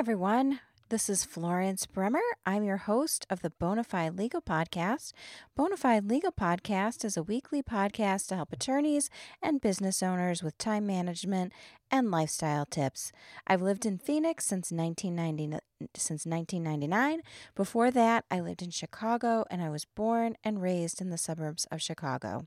everyone. This is Florence Bremer. I'm your host of the Bonafide Legal Podcast. Bonafide Legal Podcast is a weekly podcast to help attorneys and business owners with time management and lifestyle tips. I've lived in Phoenix since 1990, since 1999. Before that, I lived in Chicago and I was born and raised in the suburbs of Chicago.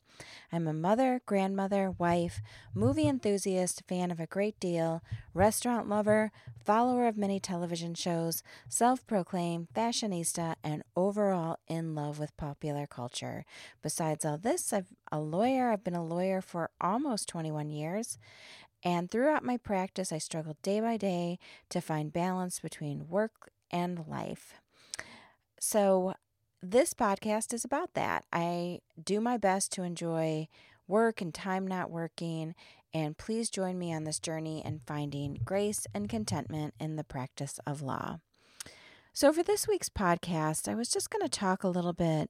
I'm a mother, grandmother, wife, movie enthusiast, fan of a great deal, restaurant lover, follower of many television shows, self proclaimed fashionista, and overall in love with popular culture. Besides all this, I'm a lawyer. I've been a lawyer for almost 21 years. And throughout my practice, I struggled day by day to find balance between work and life. So, this podcast is about that. I do my best to enjoy work and time not working. And please join me on this journey in finding grace and contentment in the practice of law. So, for this week's podcast, I was just going to talk a little bit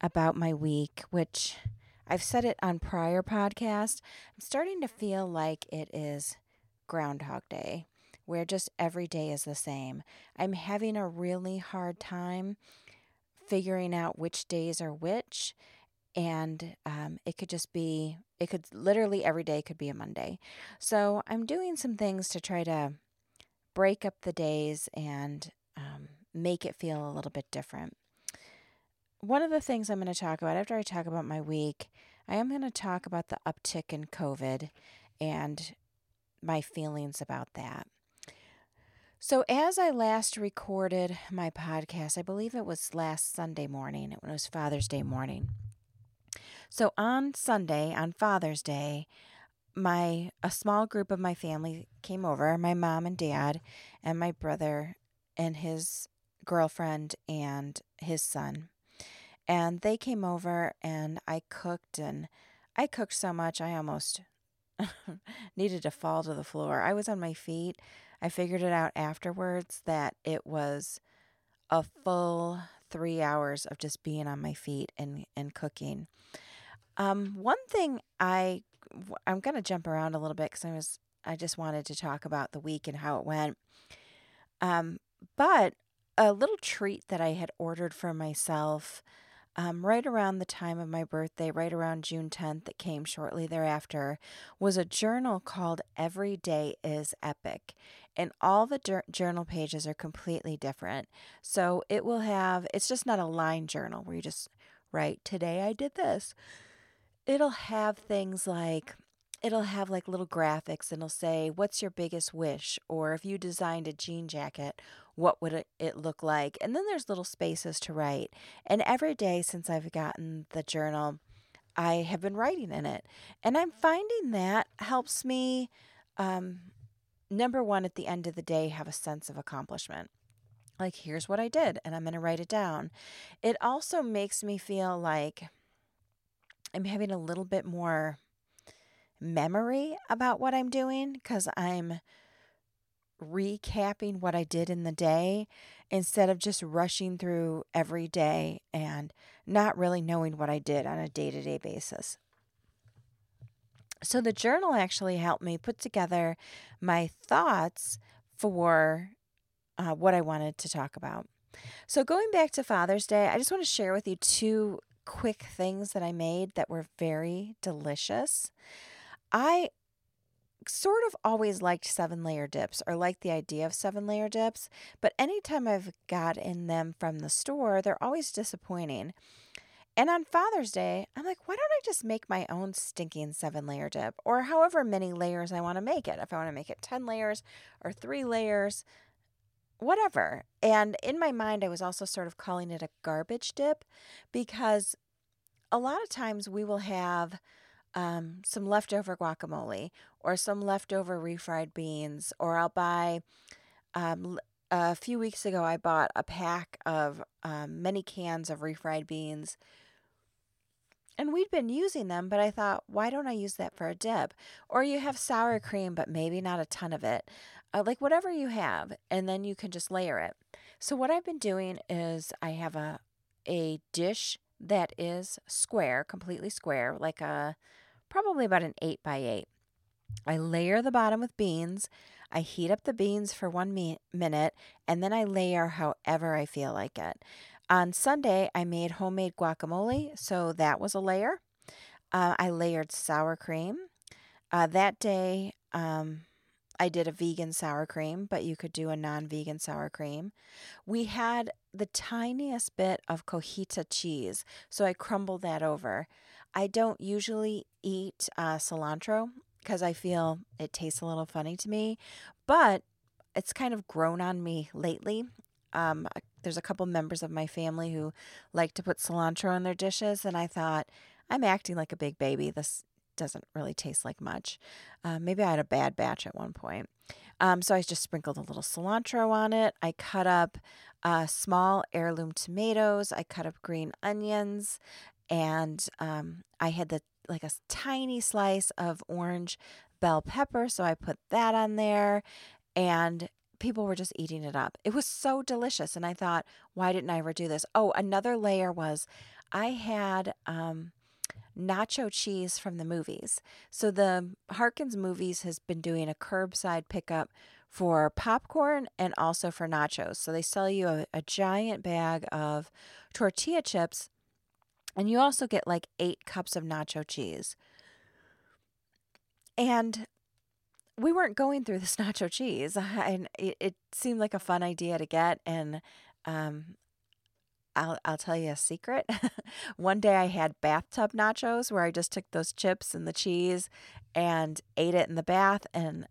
about my week, which I've said it on prior podcasts. I'm starting to feel like it is Groundhog Day, where just every day is the same. I'm having a really hard time figuring out which days are which. And um, it could just be, it could literally every day could be a Monday. So I'm doing some things to try to break up the days and um, make it feel a little bit different one of the things I'm going to talk about after I talk about my week, I am going to talk about the uptick in COVID and my feelings about that. So, as I last recorded my podcast, I believe it was last Sunday morning, it was Father's Day morning. So, on Sunday, on Father's Day, my a small group of my family came over my mom and dad and my brother and his girlfriend and his son and they came over and I cooked and I cooked so much I almost needed to fall to the floor. I was on my feet. I figured it out afterwards that it was a full three hours of just being on my feet and, and cooking. Um, one thing I I'm gonna jump around a little bit because I was I just wanted to talk about the week and how it went. Um, but a little treat that I had ordered for myself um, right around the time of my birthday, right around June 10th, that came shortly thereafter, was a journal called Every Day is Epic. And all the journal pages are completely different. So it will have, it's just not a line journal where you just write, Today I did this. It'll have things like, it'll have like little graphics and it'll say, What's your biggest wish? Or if you designed a jean jacket, what would it look like? And then there's little spaces to write. And every day since I've gotten the journal, I have been writing in it. And I'm finding that helps me, um, number one, at the end of the day, have a sense of accomplishment. Like, here's what I did, and I'm going to write it down. It also makes me feel like I'm having a little bit more memory about what I'm doing because I'm recapping what I did in the day instead of just rushing through every day and not really knowing what I did on a day to day basis. So, the journal actually helped me put together my thoughts for uh, what I wanted to talk about. So, going back to Father's Day, I just want to share with you two quick things that I made that were very delicious. I sort of always liked seven layer dips or liked the idea of seven layer dips, but anytime I've got in them from the store, they're always disappointing. And on Father's Day, I'm like, why don't I just make my own stinking seven layer dip or however many layers I want to make it? If I want to make it 10 layers or three layers, whatever. And in my mind, I was also sort of calling it a garbage dip because a lot of times we will have um, some leftover guacamole or some leftover refried beans, or I'll buy. Um, a few weeks ago, I bought a pack of um, many cans of refried beans. And we'd been using them, but I thought, why don't I use that for a dip? Or you have sour cream, but maybe not a ton of it. Uh, like whatever you have, and then you can just layer it. So, what I've been doing is I have a, a dish that is square, completely square, like a probably about an eight by eight. I layer the bottom with beans. I heat up the beans for one mi- minute and then I layer however I feel like it. On Sunday, I made homemade guacamole, so that was a layer. Uh, I layered sour cream. Uh, that day, um, I did a vegan sour cream, but you could do a non vegan sour cream. We had the tiniest bit of cojita cheese, so I crumbled that over. I don't usually eat uh, cilantro because I feel it tastes a little funny to me, but it's kind of grown on me lately. Um, there's a couple members of my family who like to put cilantro in their dishes, and I thought, I'm acting like a big baby. This doesn't really taste like much. Uh, maybe I had a bad batch at one point. Um, so I just sprinkled a little cilantro on it. I cut up uh, small heirloom tomatoes. I cut up green onions, and um, I had the like a tiny slice of orange bell pepper. So I put that on there, and people were just eating it up. It was so delicious, and I thought, why didn't I ever do this? Oh, another layer was I had um, nacho cheese from the movies. So the Harkins movies has been doing a curbside pickup for popcorn and also for nachos. So they sell you a, a giant bag of tortilla chips and you also get like eight cups of nacho cheese. And we weren't going through this nacho cheese, and it, it seemed like a fun idea to get. And um, I'll I'll tell you a secret. One day I had bathtub nachos where I just took those chips and the cheese and ate it in the bath and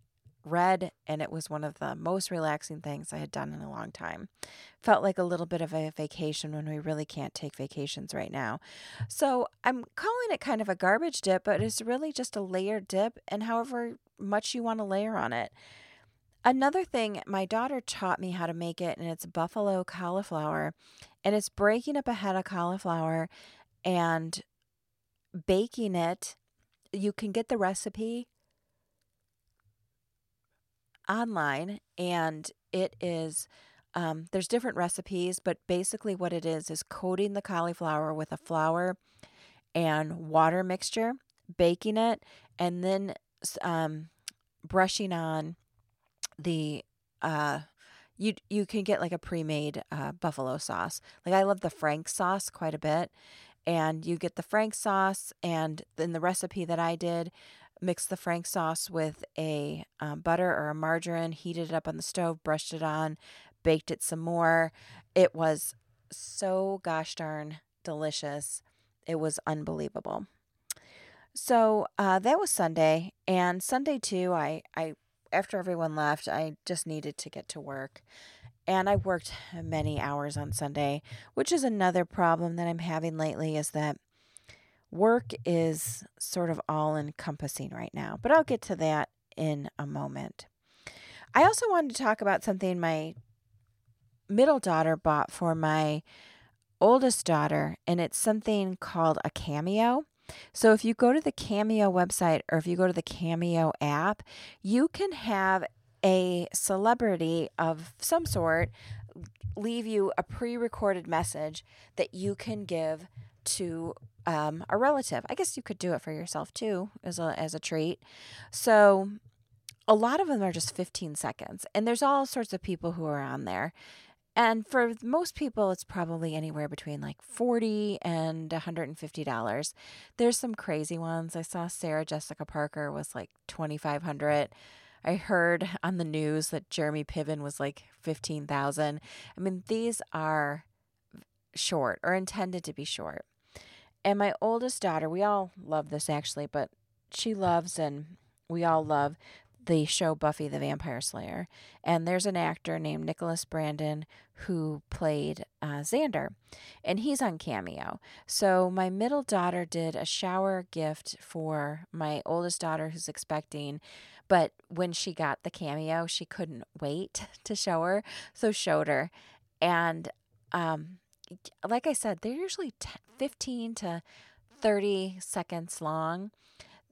read and it was one of the most relaxing things I had done in a long time. Felt like a little bit of a vacation when we really can't take vacations right now. So, I'm calling it kind of a garbage dip, but it's really just a layered dip and however much you want to layer on it. Another thing, my daughter taught me how to make it, and it's buffalo cauliflower. And it's breaking up a head of cauliflower and baking it. You can get the recipe online, and it is. Um, there's different recipes, but basically, what it is is coating the cauliflower with a flour and water mixture, baking it, and then um, brushing on the uh you you can get like a pre-made uh, buffalo sauce. Like I love the Frank sauce quite a bit, and you get the Frank sauce, and in the recipe that I did, mix the Frank sauce with a um, butter or a margarine, heated it up on the stove, brushed it on, baked it some more. It was so gosh darn delicious. It was unbelievable. So uh, that was Sunday, and Sunday too. I I after everyone left, I just needed to get to work. And I worked many hours on Sunday, which is another problem that I'm having lately is that work is sort of all encompassing right now. But I'll get to that in a moment. I also wanted to talk about something my middle daughter bought for my oldest daughter, and it's something called a cameo. So if you go to the Cameo website or if you go to the Cameo app, you can have a celebrity of some sort leave you a pre recorded message that you can give to um, a relative. I guess you could do it for yourself too as a, as a treat. So a lot of them are just 15 seconds, and there's all sorts of people who are on there. And for most people, it's probably anywhere between like 40 and $150. There's some crazy ones. I saw Sarah Jessica Parker was like 2500 I heard on the news that Jeremy Piven was like 15,000. I mean, these are short or intended to be short. And my oldest daughter, we all love this actually, but she loves and we all love the show Buffy the Vampire Slayer. And there's an actor named Nicholas Brandon who played uh, Xander, and he's on Cameo. So my middle daughter did a shower gift for my oldest daughter who's expecting. But when she got the cameo, she couldn't wait to show her, so showed her. And um, like I said, they're usually 15 to 30 seconds long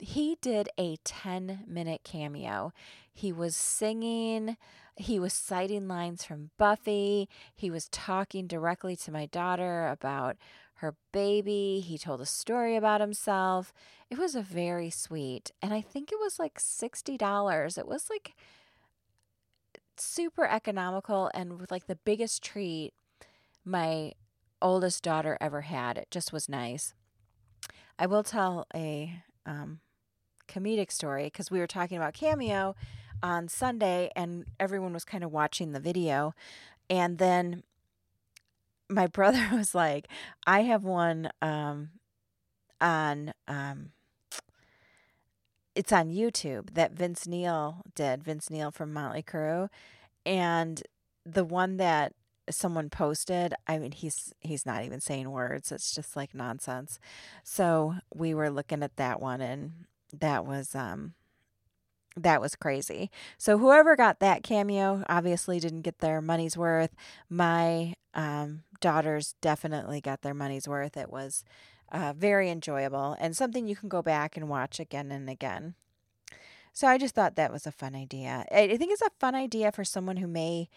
he did a 10 minute cameo. He was singing, he was citing lines from Buffy, he was talking directly to my daughter about her baby. He told a story about himself. It was a very sweet. And I think it was like $60. It was like super economical and with like the biggest treat my oldest daughter ever had. It just was nice. I will tell a um, comedic story because we were talking about Cameo on Sunday and everyone was kind of watching the video. And then my brother was like, I have one um, on. Um, it's on YouTube that Vince Neil did, Vince Neil from Motley Crue, and the one that someone posted, I mean he's he's not even saying words. It's just like nonsense. So we were looking at that one and that was um that was crazy. So whoever got that cameo obviously didn't get their money's worth. My um, daughters definitely got their money's worth. It was uh, very enjoyable and something you can go back and watch again and again. So I just thought that was a fun idea. I think it's a fun idea for someone who may,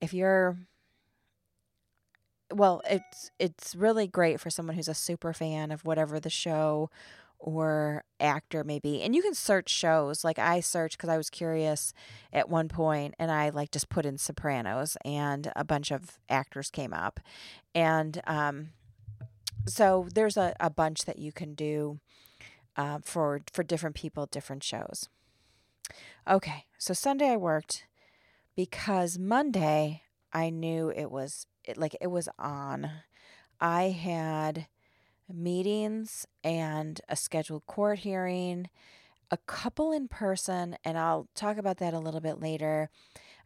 if you're well, it's it's really great for someone who's a super fan of whatever the show or actor maybe and you can search shows like i searched because i was curious at one point and i like just put in sopranos and a bunch of actors came up and um, so there's a, a bunch that you can do uh, for for different people different shows. Okay so sunday i worked because monday i knew it was it, like it was on i had meetings and a scheduled court hearing, a couple in person, and I'll talk about that a little bit later.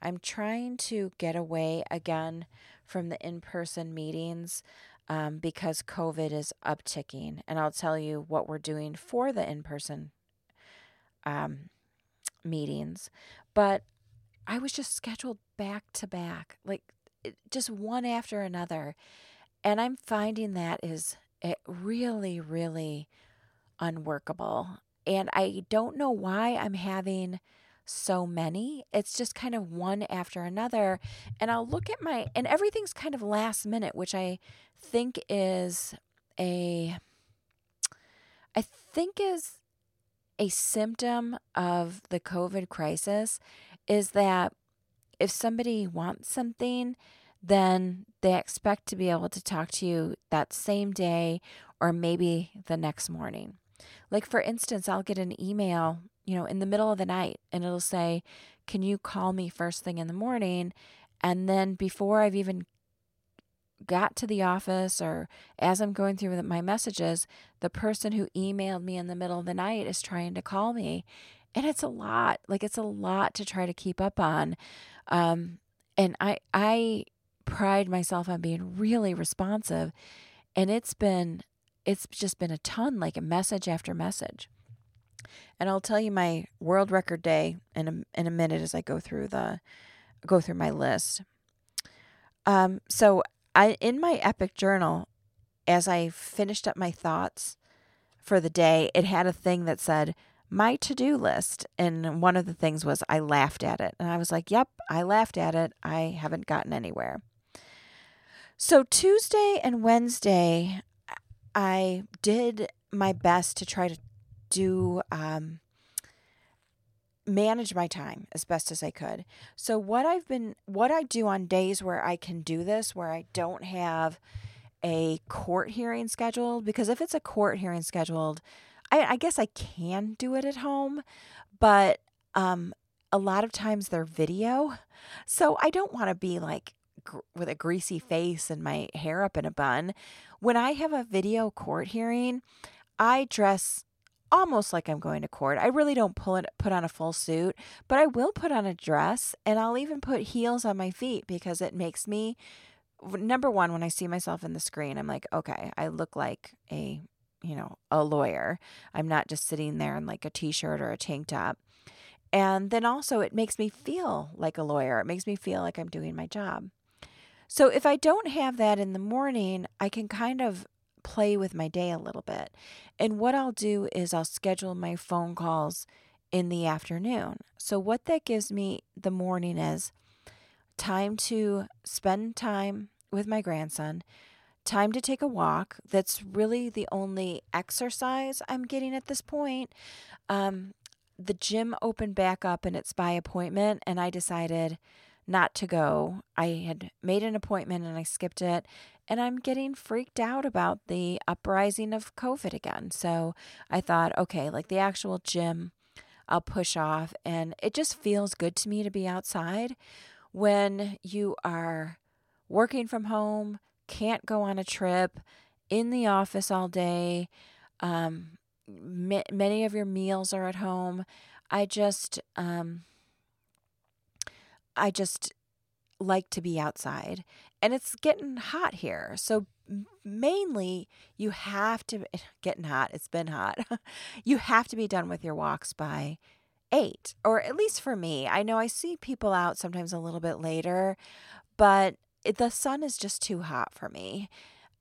I'm trying to get away again from the in person meetings um, because COVID is upticking. And I'll tell you what we're doing for the in person um, meetings. But I was just scheduled back to back, like just one after another. And I'm finding that is it really, really unworkable. And I don't know why I'm having so many. It's just kind of one after another. And I'll look at my, and everything's kind of last minute, which I think is a, I think is a symptom of the COVID crisis is that if somebody wants something, then they expect to be able to talk to you that same day or maybe the next morning. Like, for instance, I'll get an email, you know, in the middle of the night and it'll say, Can you call me first thing in the morning? And then before I've even got to the office or as I'm going through my messages, the person who emailed me in the middle of the night is trying to call me. And it's a lot. Like, it's a lot to try to keep up on. Um, and I, I, pride myself on being really responsive. And it's been, it's just been a ton, like a message after message. And I'll tell you my world record day in a, in a minute as I go through the, go through my list. Um, so I, in my epic journal, as I finished up my thoughts for the day, it had a thing that said, my to do list. And one of the things was I laughed at it. And I was like, yep, I laughed at it. I haven't gotten anywhere. So Tuesday and Wednesday, I did my best to try to do um, manage my time as best as I could. So what I've been what I do on days where I can do this, where I don't have a court hearing scheduled, because if it's a court hearing scheduled, I, I guess I can do it at home, but um, a lot of times they're video. So I don't want to be like gr- with a greasy face and my hair up in a bun. When I have a video court hearing, I dress almost like I'm going to court. I really don't pull it, put on a full suit, but I will put on a dress and I'll even put heels on my feet because it makes me number one when I see myself in the screen, I'm like, okay, I look like a, you know, a lawyer. I'm not just sitting there in like a t-shirt or a tank top. And then also it makes me feel like a lawyer. It makes me feel like I'm doing my job. So if I don't have that in the morning, I can kind of play with my day a little bit. And what I'll do is I'll schedule my phone calls in the afternoon. So what that gives me the morning is time to spend time with my grandson, time to take a walk. That's really the only exercise I'm getting at this point. Um, the gym opened back up and it's by appointment, and I decided not to go. I had made an appointment and I skipped it, and I'm getting freaked out about the uprising of COVID again. So I thought, okay, like the actual gym, I'll push off, and it just feels good to me to be outside when you are working from home, can't go on a trip, in the office all day. Um, many of your meals are at home. I just, um, I just like to be outside, and it's getting hot here. So mainly, you have to getting hot. It's been hot. you have to be done with your walks by eight, or at least for me. I know I see people out sometimes a little bit later, but it, the sun is just too hot for me.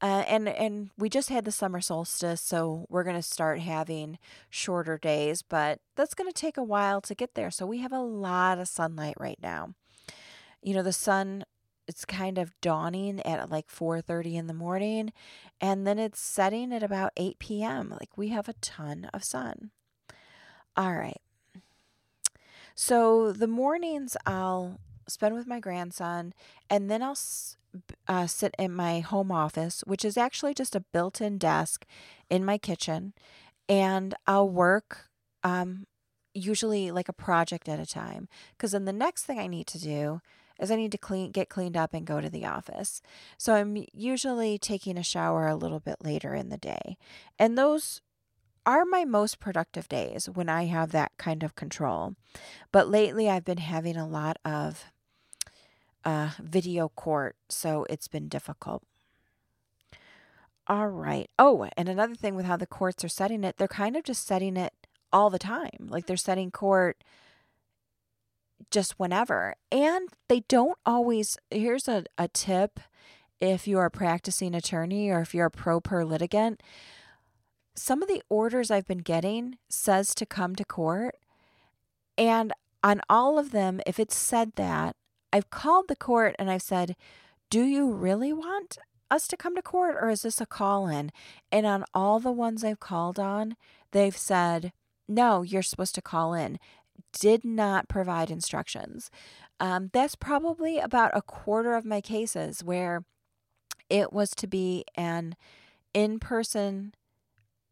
Uh, and and we just had the summer solstice, so we're to start having shorter days, but that's to take a while to get there. So we have a lot of sunlight right now. You know, the sun it's kind of dawning at like 4:30 in the morning and then it's setting at about 8 p.m. Like we have a ton of sun. All right. So the mornings I'll spend with my grandson and then I'll uh, sit in my home office, which is actually just a built in desk in my kitchen, and I'll work um, usually like a project at a time. Because then the next thing I need to do is I need to clean, get cleaned up and go to the office. So I'm usually taking a shower a little bit later in the day. And those are my most productive days when I have that kind of control. But lately I've been having a lot of uh, video court, so it's been difficult. All right. Oh, and another thing with how the courts are setting it, they're kind of just setting it all the time. Like they're setting court just whenever. And they don't always, here's a, a tip if you're a practicing attorney or if you're a pro per litigant. Some of the orders I've been getting says to come to court. And on all of them, if it's said that, I've called the court and I've said, Do you really want us to come to court or is this a call in? And on all the ones I've called on, they've said, No, you're supposed to call in. Did not provide instructions. Um, that's probably about a quarter of my cases where it was to be an in person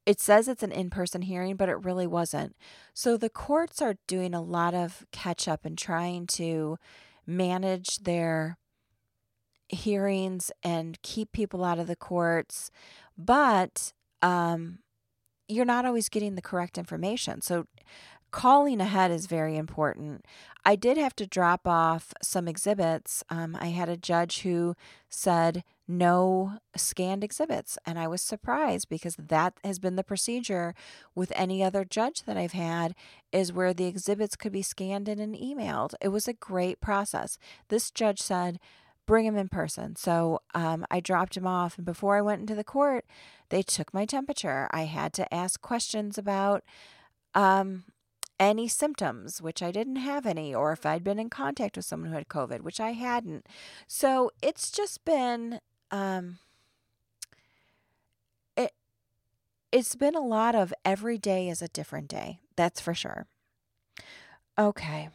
it says it's an in person hearing, but it really wasn't. So the courts are doing a lot of catch up and trying to manage their hearings and keep people out of the courts, but um, you're not always getting the correct information. So, calling ahead is very important. I did have to drop off some exhibits. Um, I had a judge who said no scanned exhibits, and I was surprised because that has been the procedure with any other judge that I've had is where the exhibits could be scanned in and emailed. It was a great process. This judge said, bring him in person. So um, I dropped him off, and before I went into the court, they took my temperature. I had to ask questions about um, any symptoms, which I didn't have any, or if I'd been in contact with someone who had COVID, which I hadn't. So it's just been um it it's been a lot of every day is a different day. That's for sure. Okay.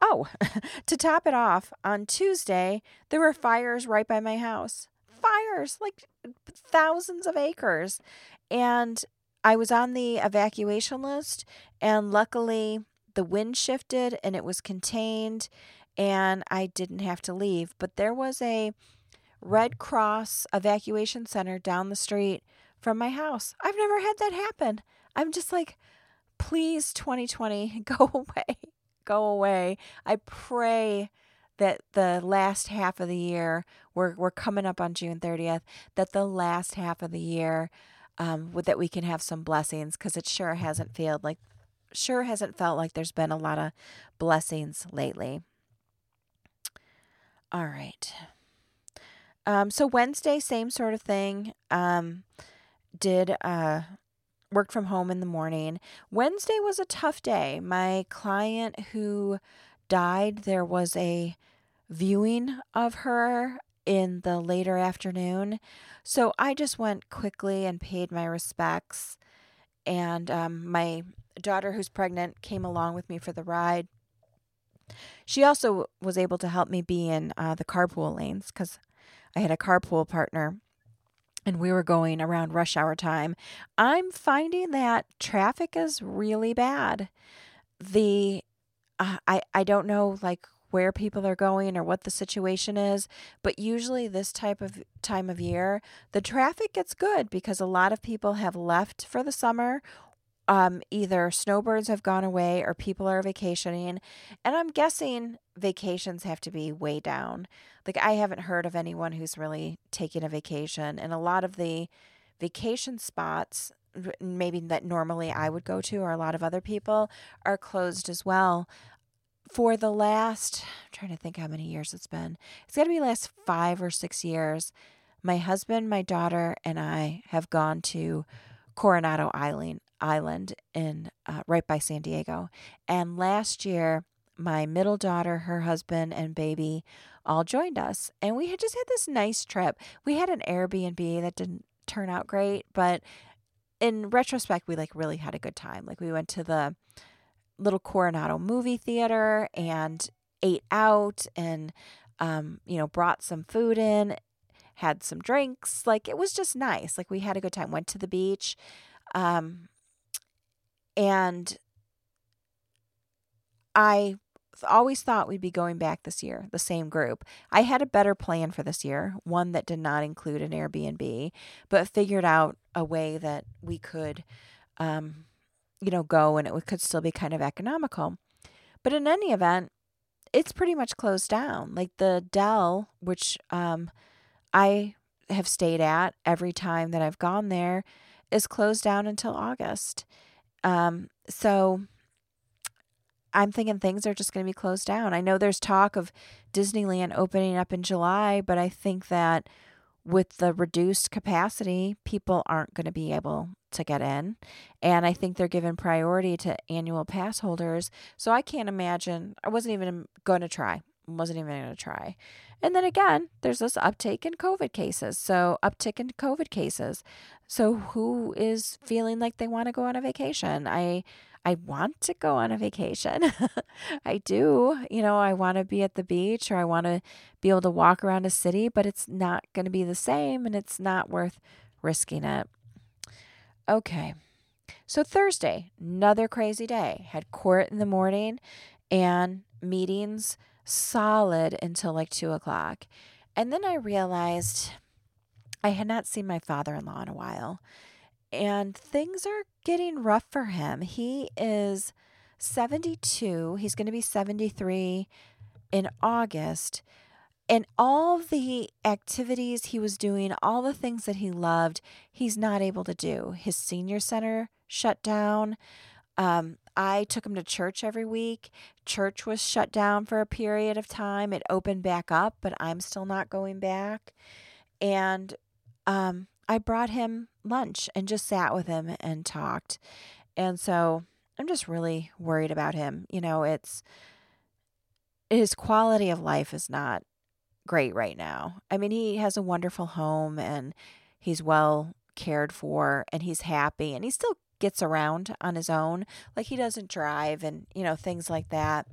Oh, to top it off, on Tuesday, there were fires right by my house. Fires, like thousands of acres. And I was on the evacuation list, and luckily the wind shifted and it was contained, and I didn't have to leave. But there was a Red Cross evacuation center down the street from my house. I've never had that happen. I'm just like, please, 2020, go away, go away. I pray that the last half of the year, we're, we're coming up on June 30th, that the last half of the year um, that we can have some blessings because it sure hasn't felt like sure hasn't felt like there's been a lot of blessings lately. All right. Um, so Wednesday, same sort of thing. Um, did uh, worked from home in the morning. Wednesday was a tough day. My client who died, there was a viewing of her in the later afternoon. So I just went quickly and paid my respects. And um, my daughter, who's pregnant, came along with me for the ride. She also was able to help me be in uh, the carpool lanes because I had a carpool partner and we were going around rush hour time. I'm finding that traffic is really bad. The uh, I I don't know like where people are going or what the situation is, but usually this type of time of year, the traffic gets good because a lot of people have left for the summer um, either snowbirds have gone away or people are vacationing. And I'm guessing vacations have to be way down. Like, I haven't heard of anyone who's really taking a vacation. And a lot of the vacation spots, maybe that normally I would go to, or a lot of other people, are closed as well. For the last, I'm trying to think how many years it's been, it's got to be last five or six years. My husband, my daughter, and I have gone to Coronado Island Island in uh, right by San Diego. And last year, my middle daughter, her husband, and baby all joined us, and we had just had this nice trip. We had an Airbnb that didn't turn out great, but in retrospect, we like really had a good time. Like we went to the little Coronado movie theater and ate out, and um, you know, brought some food in, had some drinks. Like it was just nice. Like we had a good time. Went to the beach. Um, and I always thought we'd be going back this year, the same group. I had a better plan for this year, one that did not include an Airbnb, but figured out a way that we could, um, you know, go and it could still be kind of economical. But in any event, it's pretty much closed down. Like the Del, which um, I have stayed at every time that I've gone there, is closed down until August. Um, so I'm thinking things are just going to be closed down. I know there's talk of Disneyland opening up in July, but I think that with the reduced capacity, people aren't going to be able to get in. And I think they're giving priority to annual pass holders. So I can't imagine, I wasn't even going to try. Wasn't even going to try. And then again, there's this uptake in COVID cases. So, uptick in COVID cases. So, who is feeling like they want to go on a vacation? I I want to go on a vacation. I do. You know, I want to be at the beach or I want to be able to walk around a city, but it's not going to be the same and it's not worth risking it. Okay. So, Thursday, another crazy day. Had court in the morning and meetings solid until like two o'clock. And then I realized I had not seen my father in law in a while. And things are getting rough for him. He is 72. He's going to be 73 in August. And all the activities he was doing, all the things that he loved, he's not able to do. His senior center shut down. Um, I took him to church every week. Church was shut down for a period of time. It opened back up, but I'm still not going back. And um, I brought him lunch and just sat with him and talked. And so I'm just really worried about him. You know, it's his quality of life is not great right now. I mean, he has a wonderful home and he's well cared for and he's happy and he's still gets around on his own. Like he doesn't drive and, you know, things like that.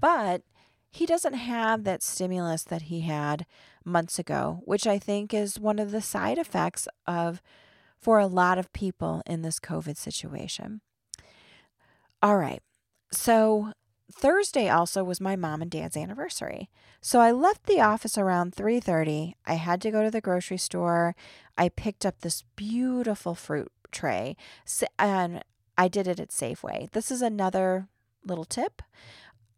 But he doesn't have that stimulus that he had months ago, which I think is one of the side effects of for a lot of people in this COVID situation. All right. So Thursday also was my mom and dad's anniversary. So I left the office around 3:30. I had to go to the grocery store. I picked up this beautiful fruit tray. And I did it at Safeway. This is another little tip.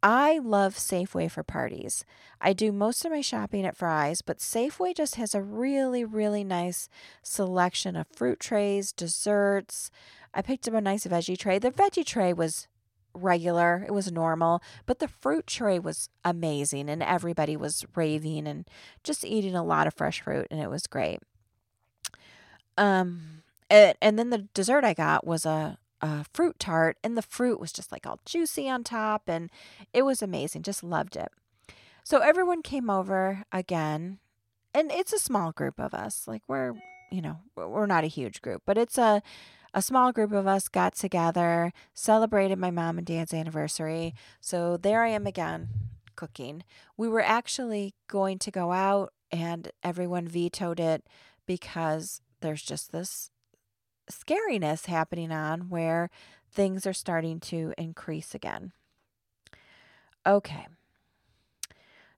I love Safeway for parties. I do most of my shopping at Fry's, but Safeway just has a really, really nice selection of fruit trays, desserts. I picked up a nice veggie tray. The veggie tray was regular, it was normal, but the fruit tray was amazing, and everybody was raving and just eating a lot of fresh fruit, and it was great. Um, and, and then the dessert I got was a, a fruit tart, and the fruit was just like all juicy on top, and it was amazing. Just loved it. So everyone came over again, and it's a small group of us. Like we're, you know, we're not a huge group, but it's a a small group of us got together, celebrated my mom and dad's anniversary. So there I am again cooking. We were actually going to go out and everyone vetoed it because there's just this scariness happening on where things are starting to increase again. Okay.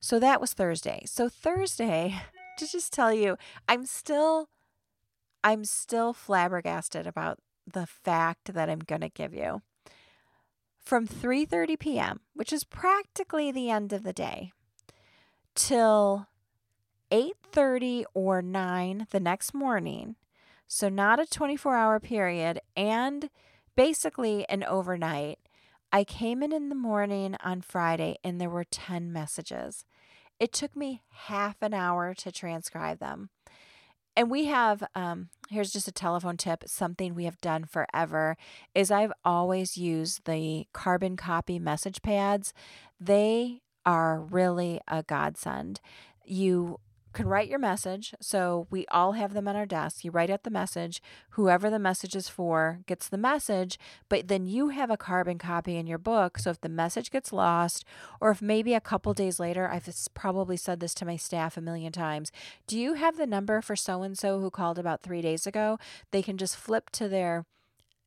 So that was Thursday. So Thursday, to just tell you, I'm still I'm still flabbergasted about the fact that I'm going to give you. From 3:30 p.m., which is practically the end of the day, till 8:30 or 9 the next morning. So not a 24-hour period and basically an overnight. I came in in the morning on Friday and there were 10 messages. It took me half an hour to transcribe them. And we have, um, here's just a telephone tip something we have done forever is I've always used the carbon copy message pads. They are really a godsend. You can write your message. So we all have them on our desk. You write out the message. Whoever the message is for gets the message, but then you have a carbon copy in your book. So if the message gets lost, or if maybe a couple days later, I've probably said this to my staff a million times. Do you have the number for so and so who called about three days ago? They can just flip to their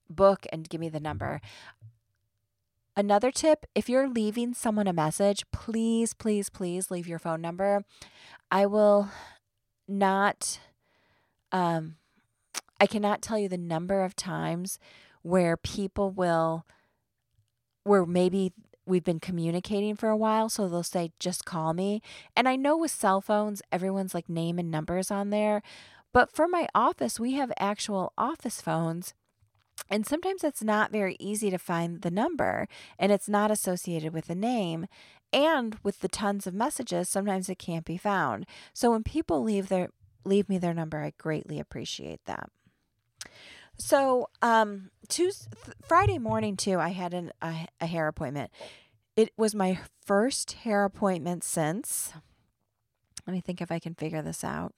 book and give me the number. Another tip if you're leaving someone a message, please, please, please leave your phone number. I will not, um, I cannot tell you the number of times where people will, where maybe we've been communicating for a while. So they'll say, just call me. And I know with cell phones, everyone's like name and numbers on there. But for my office, we have actual office phones. And sometimes it's not very easy to find the number and it's not associated with a name. And with the tons of messages, sometimes it can't be found. So when people leave their leave me their number, I greatly appreciate that. So, um, Tuesday, Friday morning too, I had an, a, a hair appointment. It was my first hair appointment since. Let me think if I can figure this out.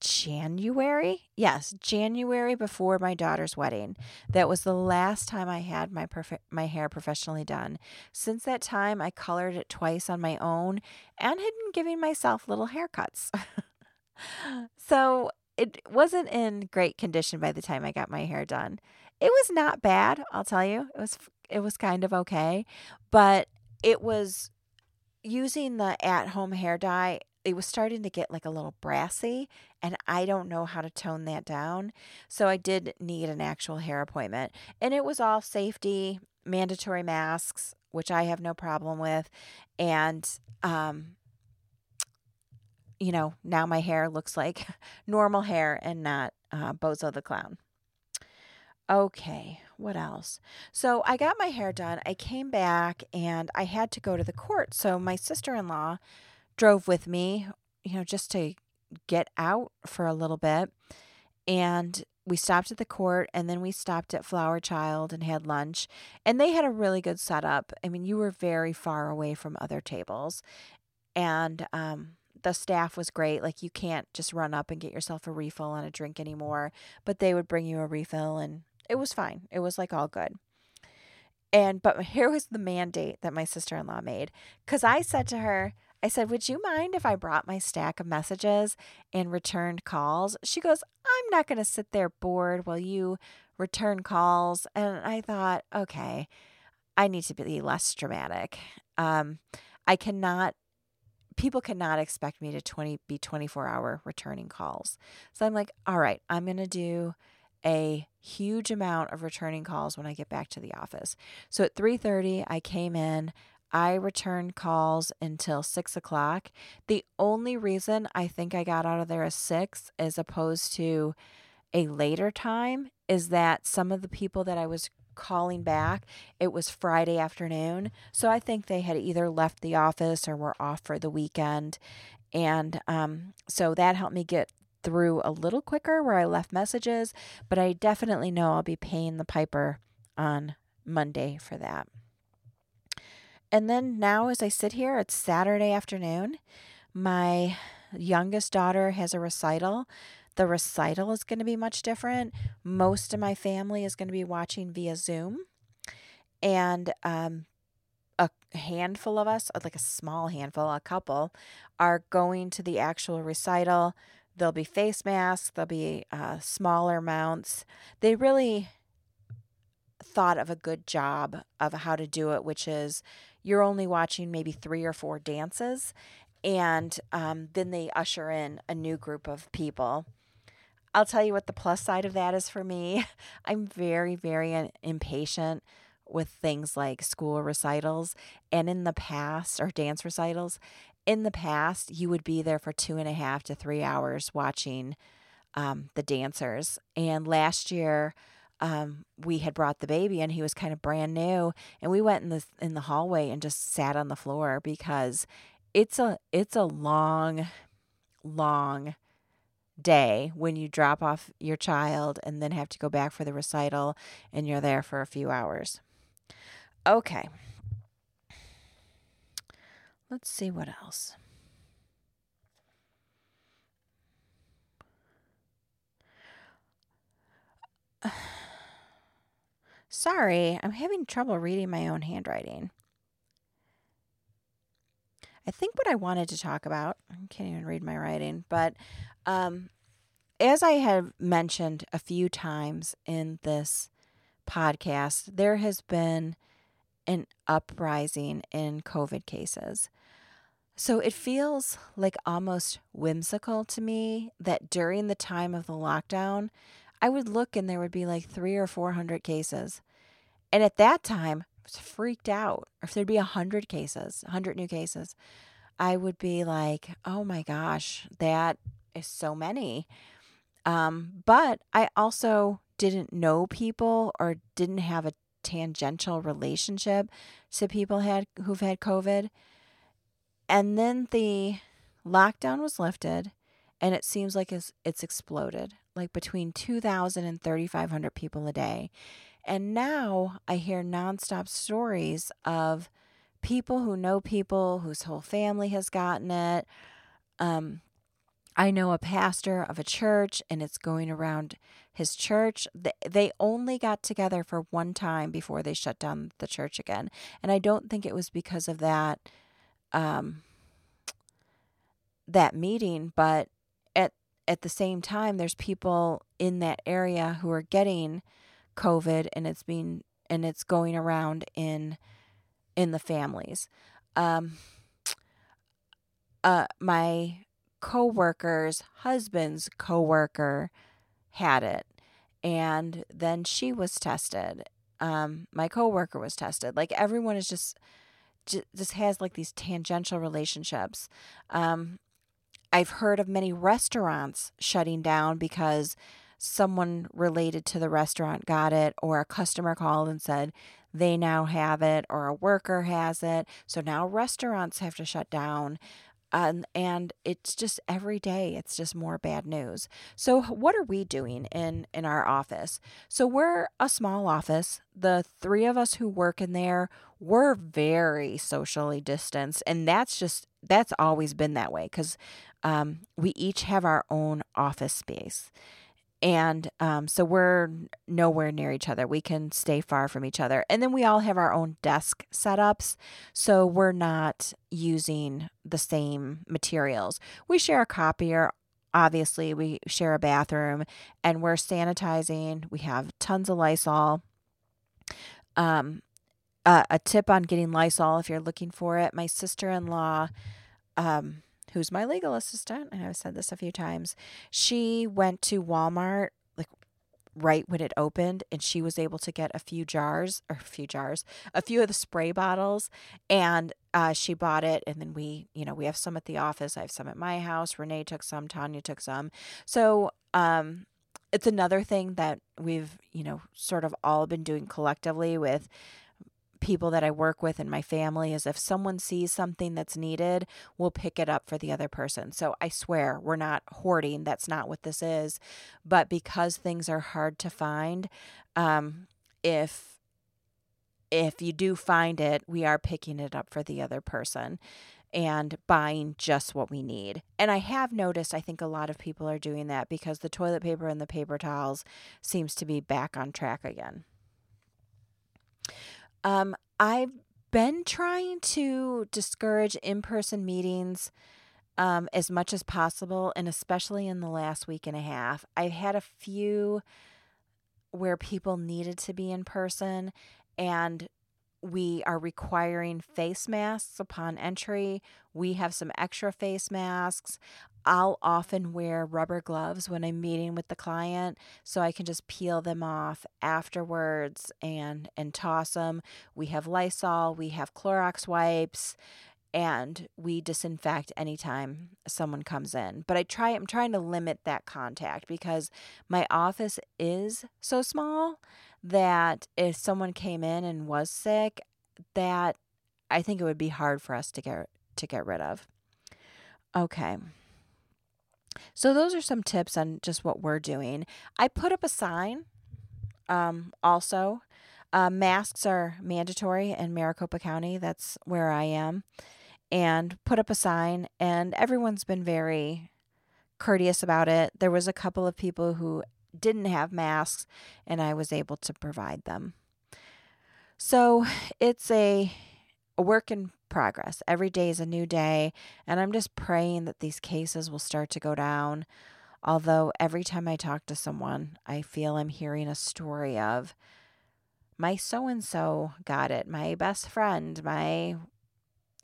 January. Yes, January before my daughter's wedding. That was the last time I had my my hair professionally done. Since that time, I colored it twice on my own and had been giving myself little haircuts. so it wasn't in great condition by the time I got my hair done. It was not bad, I'll tell you. It was it was kind of okay, but it was using the at-home hair dye it was starting to get like a little brassy and I don't know how to tone that down. So I did need an actual hair appointment. And it was all safety, mandatory masks, which I have no problem with. And um you know, now my hair looks like normal hair and not uh, Bozo the Clown. Okay, what else? So I got my hair done. I came back and I had to go to the court. So my sister in law drove with me, you know, just to get out for a little bit. And we stopped at the court and then we stopped at Flower Child and had lunch. And they had a really good setup. I mean, you were very far away from other tables. And um, the staff was great. Like, you can't just run up and get yourself a refill on a drink anymore, but they would bring you a refill and it was fine. It was like all good. And, but here was the mandate that my sister in law made. Cause I said to her, I said, Would you mind if I brought my stack of messages and returned calls? She goes, I'm not going to sit there bored while you return calls. And I thought, okay, I need to be less dramatic. Um, I cannot people cannot expect me to 20 be 24 hour returning calls. So I'm like, all right, I'm going to do a huge amount of returning calls when I get back to the office. So at 3:30, I came in. I returned calls until six o'clock. The only reason I think I got out of there at six as opposed to a later time is that some of the people that I was calling back, it was Friday afternoon. So I think they had either left the office or were off for the weekend. And um, so that helped me get through a little quicker where I left messages, but I definitely know I'll be paying the piper on Monday for that. And then now, as I sit here, it's Saturday afternoon. My youngest daughter has a recital. The recital is going to be much different. Most of my family is going to be watching via Zoom. And um, a handful of us, like a small handful, a couple, are going to the actual recital. There'll be face masks, there'll be uh, smaller mounts. They really thought of a good job of how to do it, which is you're only watching maybe three or four dances, and um, then they usher in a new group of people. I'll tell you what the plus side of that is for me. I'm very, very impatient with things like school recitals. And in the past, or dance recitals, in the past, you would be there for two and a half to three hours watching um, the dancers. And last year, um, we had brought the baby and he was kind of brand new and we went in the in the hallway and just sat on the floor because it's a it's a long long day when you drop off your child and then have to go back for the recital and you're there for a few hours. Okay. Let's see what else. Sorry, I'm having trouble reading my own handwriting. I think what I wanted to talk about, I can't even read my writing, but um, as I have mentioned a few times in this podcast, there has been an uprising in COVID cases. So it feels like almost whimsical to me that during the time of the lockdown, I would look and there would be like three or 400 cases. And at that time, I was freaked out. If there'd be 100 cases, 100 new cases, I would be like, oh my gosh, that is so many. Um, but I also didn't know people or didn't have a tangential relationship to people had who've had COVID. And then the lockdown was lifted and it seems like it's, it's exploded like between 2,000 and 3,500 people a day. And now I hear nonstop stories of people who know people whose whole family has gotten it. Um, I know a pastor of a church, and it's going around his church. They only got together for one time before they shut down the church again. And I don't think it was because of that. Um, that meeting, but at the same time, there's people in that area who are getting COVID and it's being and it's going around in in the families. Um, uh, my coworker's husband's coworker had it, and then she was tested. Um, my coworker was tested. Like everyone is just just has like these tangential relationships. Um, I've heard of many restaurants shutting down because someone related to the restaurant got it, or a customer called and said they now have it, or a worker has it. So now restaurants have to shut down. Um, and it's just every day it's just more bad news so what are we doing in in our office so we're a small office the three of us who work in there we're very socially distanced and that's just that's always been that way because um, we each have our own office space. And um, so we're nowhere near each other. We can stay far from each other. And then we all have our own desk setups. So we're not using the same materials. We share a copier. Obviously, we share a bathroom and we're sanitizing. We have tons of Lysol. Um, uh, a tip on getting Lysol if you're looking for it. My sister in law, um, who's my legal assistant, and I've said this a few times, she went to Walmart like right when it opened and she was able to get a few jars or a few jars, a few of the spray bottles and uh, she bought it and then we, you know, we have some at the office. I have some at my house. Renee took some, Tanya took some. So, um, it's another thing that we've, you know, sort of all been doing collectively with people that I work with and my family is if someone sees something that's needed, we'll pick it up for the other person. So I swear we're not hoarding. That's not what this is. But because things are hard to find, um, if if you do find it, we are picking it up for the other person and buying just what we need. And I have noticed, I think a lot of people are doing that because the toilet paper and the paper towels seems to be back on track again. Um, I've been trying to discourage in person meetings um, as much as possible, and especially in the last week and a half. I've had a few where people needed to be in person, and we are requiring face masks upon entry. We have some extra face masks. I'll often wear rubber gloves when I'm meeting with the client so I can just peel them off afterwards and and toss them. We have Lysol, we have Clorox wipes and we disinfect anytime someone comes in. But I try I'm trying to limit that contact because my office is so small that if someone came in and was sick, that I think it would be hard for us to get to get rid of. Okay. So those are some tips on just what we're doing. I put up a sign um, also. Uh, masks are mandatory in Maricopa County. That's where I am. And put up a sign, and everyone's been very courteous about it. There was a couple of people who didn't have masks, and I was able to provide them. So it's a, a work in progress. Every day is a new day, and I'm just praying that these cases will start to go down. Although every time I talk to someone, I feel I'm hearing a story of my so and so got it, my best friend, my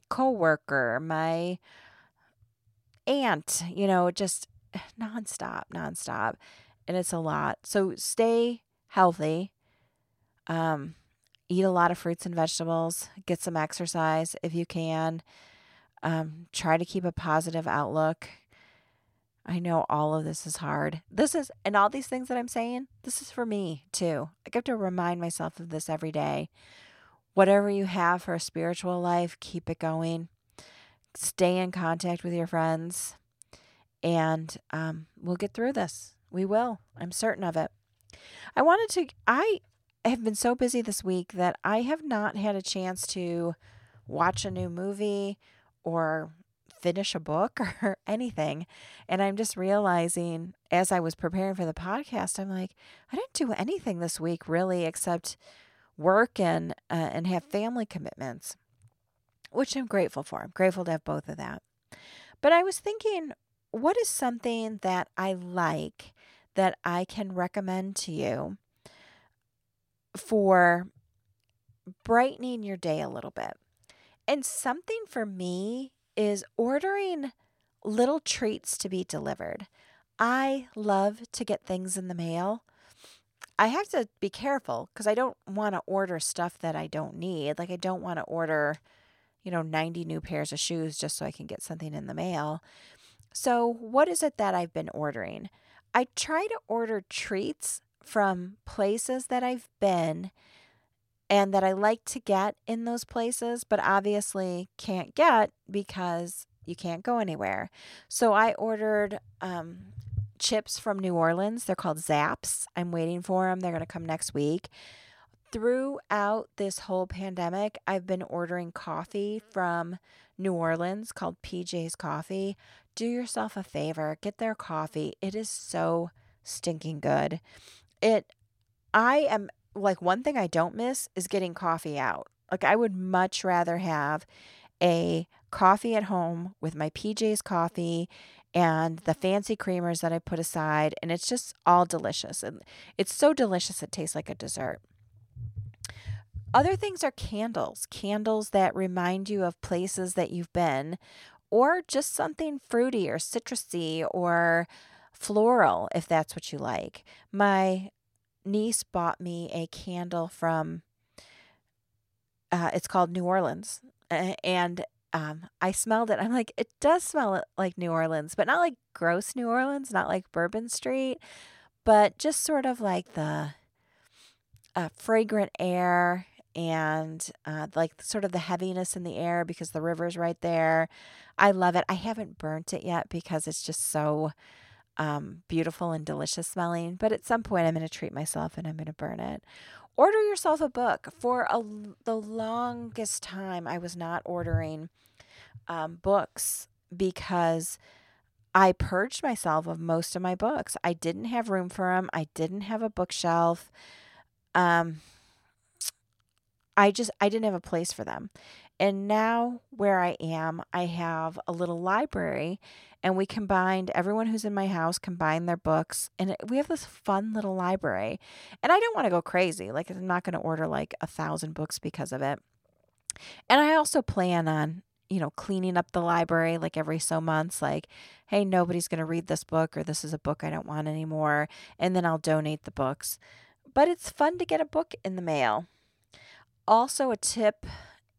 coworker, my aunt, you know, just nonstop, nonstop and it's a lot. So stay healthy. Um, eat a lot of fruits and vegetables. Get some exercise if you can. Um, try to keep a positive outlook. I know all of this is hard. This is, and all these things that I'm saying, this is for me too. I have to remind myself of this every day. Whatever you have for a spiritual life, keep it going. Stay in contact with your friends, and um, we'll get through this. We will. I'm certain of it. I wanted to, I have been so busy this week that I have not had a chance to watch a new movie or finish a book or anything. And I'm just realizing as I was preparing for the podcast, I'm like, I didn't do anything this week really except work and uh, and have family commitments, which I'm grateful for. I'm grateful to have both of that. But I was thinking, what is something that I like that I can recommend to you for brightening your day a little bit. And something for me is ordering little treats to be delivered. I love to get things in the mail. I have to be careful because I don't want to order stuff that I don't need. Like, I don't want to order, you know, 90 new pairs of shoes just so I can get something in the mail. So, what is it that I've been ordering? I try to order treats from places that I've been and that I like to get in those places, but obviously can't get because you can't go anywhere. So I ordered um, chips from New Orleans. They're called Zapp's. I'm waiting for them. They're going to come next week. Throughout this whole pandemic, I've been ordering coffee from New Orleans called PJ's Coffee do yourself a favor, get their coffee. It is so stinking good. It I am like one thing I don't miss is getting coffee out. Like I would much rather have a coffee at home with my PJ's coffee and the fancy creamers that I put aside and it's just all delicious. And it's so delicious it tastes like a dessert. Other things are candles, candles that remind you of places that you've been or just something fruity or citrusy or floral if that's what you like. My niece bought me a candle from uh, it's called New Orleans and um, I smelled it. I'm like, it does smell like New Orleans, but not like gross New Orleans, not like Bourbon Street, but just sort of like the uh, fragrant air and uh, like sort of the heaviness in the air because the river's right there. I love it. I haven't burnt it yet because it's just so um, beautiful and delicious smelling. But at some point, I'm going to treat myself and I'm going to burn it. Order yourself a book. For a, the longest time, I was not ordering um, books because I purged myself of most of my books. I didn't have room for them. I didn't have a bookshelf. Um, I just I didn't have a place for them. And now where I am, I have a little library and we combined everyone who's in my house combined their books and we have this fun little library. And I don't want to go crazy. Like I'm not going to order like a thousand books because of it. And I also plan on you know, cleaning up the library like every so months, like, hey, nobody's going to read this book or this is a book I don't want anymore. And then I'll donate the books. But it's fun to get a book in the mail. Also, a tip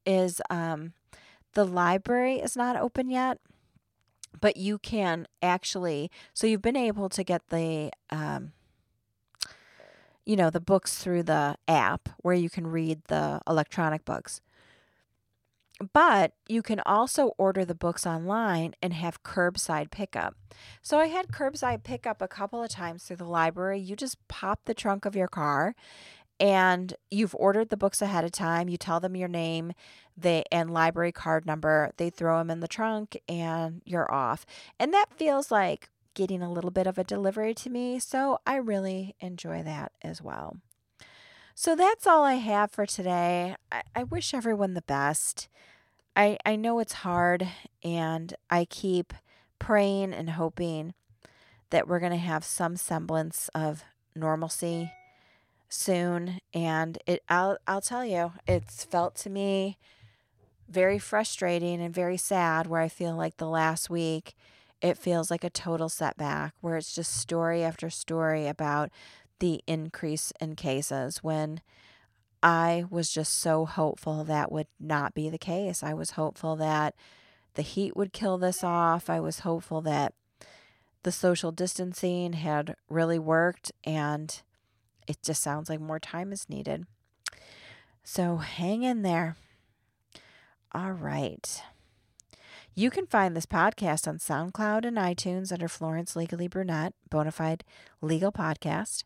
is um, the library is not open yet, but you can actually, so you've been able to get the, um, you know, the books through the app where you can read the electronic books. But you can also order the books online and have curbside pickup. So I had curbside pickup a couple of times through the library. You just pop the trunk of your car and you've ordered the books ahead of time. You tell them your name, they and library card number. They throw them in the trunk and you're off. And that feels like getting a little bit of a delivery to me, so I really enjoy that as well. So that's all I have for today. I, I wish everyone the best. I, I know it's hard, and I keep praying and hoping that we're going to have some semblance of normalcy soon. And it, I'll, I'll tell you, it's felt to me very frustrating and very sad. Where I feel like the last week, it feels like a total setback. Where it's just story after story about the increase in cases when I was just so hopeful that would not be the case. I was hopeful that the heat would kill this off. I was hopeful that the social distancing had really worked, and it just sounds like more time is needed. So hang in there. All right. You can find this podcast on SoundCloud and iTunes under Florence Legally Brunette, Bonafide Legal Podcast.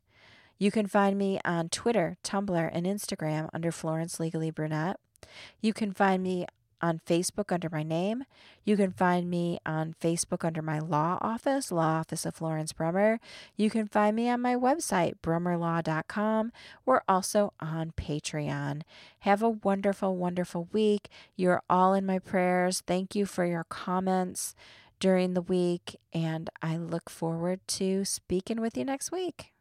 You can find me on Twitter, Tumblr, and Instagram under Florence Legally Brunette. You can find me on Facebook under my name. You can find me on Facebook under my law office, Law Office of Florence Brummer. You can find me on my website, brummerlaw.com. We're also on Patreon. Have a wonderful, wonderful week. You're all in my prayers. Thank you for your comments during the week, and I look forward to speaking with you next week.